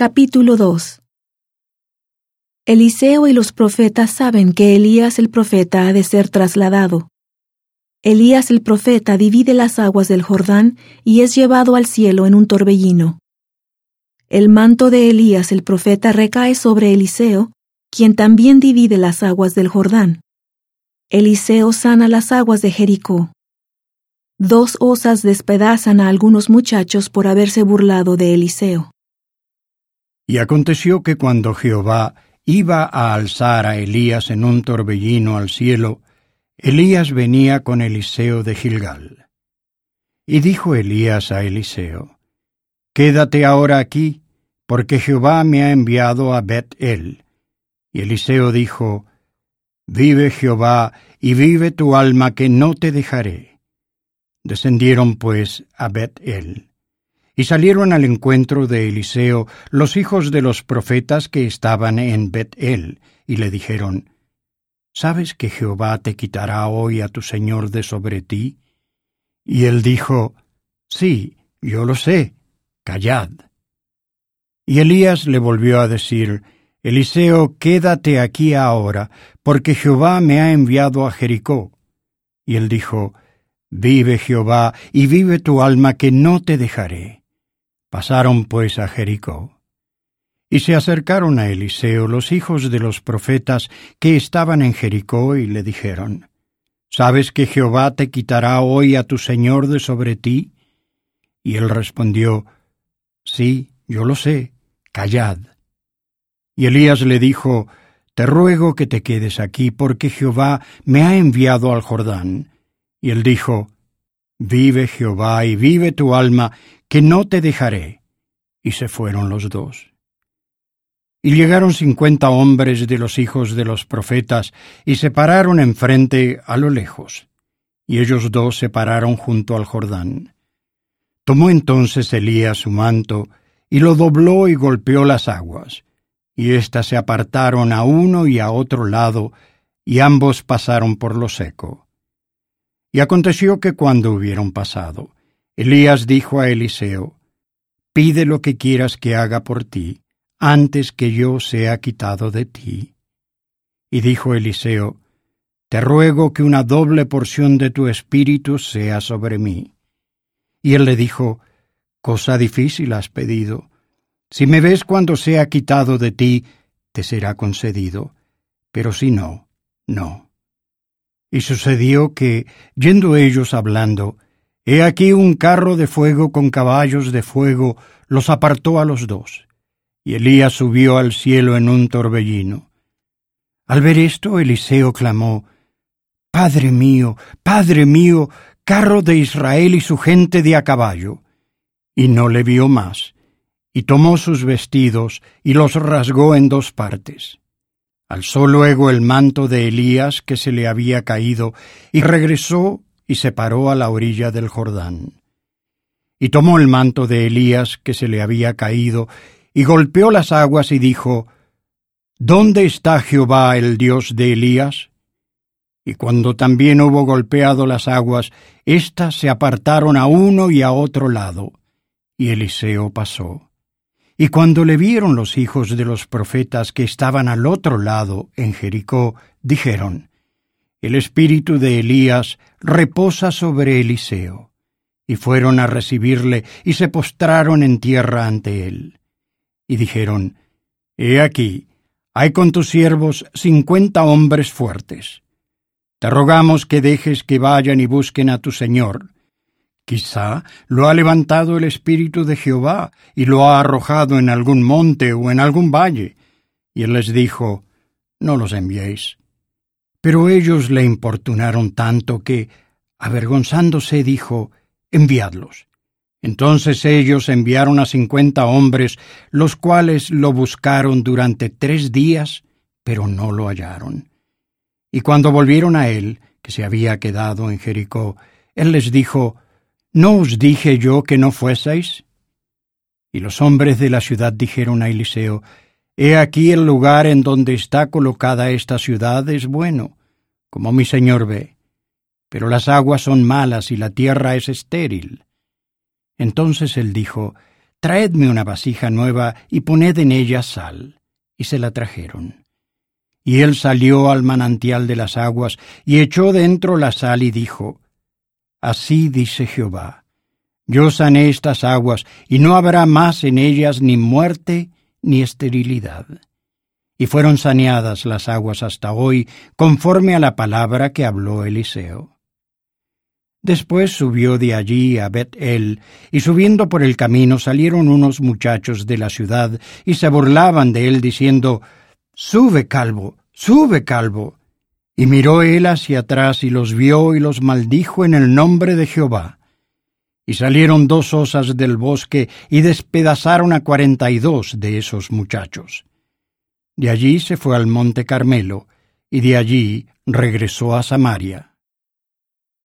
Capítulo 2 Eliseo y los profetas saben que Elías el profeta ha de ser trasladado. Elías el profeta divide las aguas del Jordán y es llevado al cielo en un torbellino. El manto de Elías el profeta recae sobre Eliseo, quien también divide las aguas del Jordán. Eliseo sana las aguas de Jericó. Dos osas despedazan a algunos muchachos por haberse burlado de Eliseo. Y aconteció que cuando Jehová iba a alzar a Elías en un torbellino al cielo, Elías venía con Eliseo de Gilgal. Y dijo Elías a Eliseo, Quédate ahora aquí, porque Jehová me ha enviado a Bet-El. Y Eliseo dijo, Vive Jehová, y vive tu alma, que no te dejaré. Descendieron pues a Bet-El. Y salieron al encuentro de Eliseo los hijos de los profetas que estaban en Bet-El, y le dijeron, ¿Sabes que Jehová te quitará hoy a tu señor de sobre ti? Y él dijo, Sí, yo lo sé, callad. Y Elías le volvió a decir, Eliseo, quédate aquí ahora, porque Jehová me ha enviado a Jericó. Y él dijo, Vive Jehová, y vive tu alma, que no te dejaré. Pasaron pues a Jericó. Y se acercaron a Eliseo los hijos de los profetas que estaban en Jericó y le dijeron, ¿Sabes que Jehová te quitará hoy a tu señor de sobre ti? Y él respondió, Sí, yo lo sé, callad. Y Elías le dijo, Te ruego que te quedes aquí, porque Jehová me ha enviado al Jordán. Y él dijo, Vive Jehová y vive tu alma, que no te dejaré. Y se fueron los dos. Y llegaron cincuenta hombres de los hijos de los profetas, y se pararon enfrente a lo lejos. Y ellos dos se pararon junto al Jordán. Tomó entonces Elías su manto, y lo dobló y golpeó las aguas, y éstas se apartaron a uno y a otro lado, y ambos pasaron por lo seco. Y aconteció que cuando hubieron pasado, Elías dijo a Eliseo, Pide lo que quieras que haga por ti, antes que yo sea quitado de ti. Y dijo Eliseo, Te ruego que una doble porción de tu espíritu sea sobre mí. Y él le dijo, Cosa difícil has pedido. Si me ves cuando sea quitado de ti, te será concedido, pero si no, no. Y sucedió que, yendo ellos hablando, He aquí un carro de fuego con caballos de fuego los apartó a los dos, y Elías subió al cielo en un torbellino. Al ver esto, Eliseo clamó, Padre mío, Padre mío, carro de Israel y su gente de a caballo. Y no le vio más, y tomó sus vestidos y los rasgó en dos partes. Alzó luego el manto de Elías que se le había caído, y regresó y se paró a la orilla del Jordán. Y tomó el manto de Elías que se le había caído, y golpeó las aguas y dijo, ¿Dónde está Jehová el Dios de Elías? Y cuando también hubo golpeado las aguas, éstas se apartaron a uno y a otro lado, y Eliseo pasó. Y cuando le vieron los hijos de los profetas que estaban al otro lado, en Jericó, dijeron, el espíritu de Elías reposa sobre Eliseo. Y fueron a recibirle y se postraron en tierra ante él. Y dijeron, He aquí, hay con tus siervos cincuenta hombres fuertes. Te rogamos que dejes que vayan y busquen a tu Señor. Quizá lo ha levantado el Espíritu de Jehová y lo ha arrojado en algún monte o en algún valle. Y él les dijo, No los enviéis pero ellos le importunaron tanto que, avergonzándose, dijo, enviadlos. Entonces ellos enviaron a cincuenta hombres, los cuales lo buscaron durante tres días, pero no lo hallaron. Y cuando volvieron a él, que se había quedado en Jericó, él les dijo, ¿No os dije yo que no fueseis? Y los hombres de la ciudad dijeron a Eliseo, He aquí el lugar en donde está colocada esta ciudad es bueno, como mi señor ve, pero las aguas son malas y la tierra es estéril. Entonces él dijo, Traedme una vasija nueva y poned en ella sal. Y se la trajeron. Y él salió al manantial de las aguas, y echó dentro la sal y dijo, Así dice Jehová, yo sané estas aguas, y no habrá más en ellas ni muerte ni esterilidad. Y fueron saneadas las aguas hasta hoy, conforme a la palabra que habló Eliseo. Después subió de allí a Bet-El, y subiendo por el camino salieron unos muchachos de la ciudad, y se burlaban de él, diciendo, Sube, calvo, sube, calvo. Y miró él hacia atrás y los vio y los maldijo en el nombre de Jehová. Y salieron dos osas del bosque y despedazaron a cuarenta y dos de esos muchachos. De allí se fue al monte Carmelo, y de allí regresó a Samaria.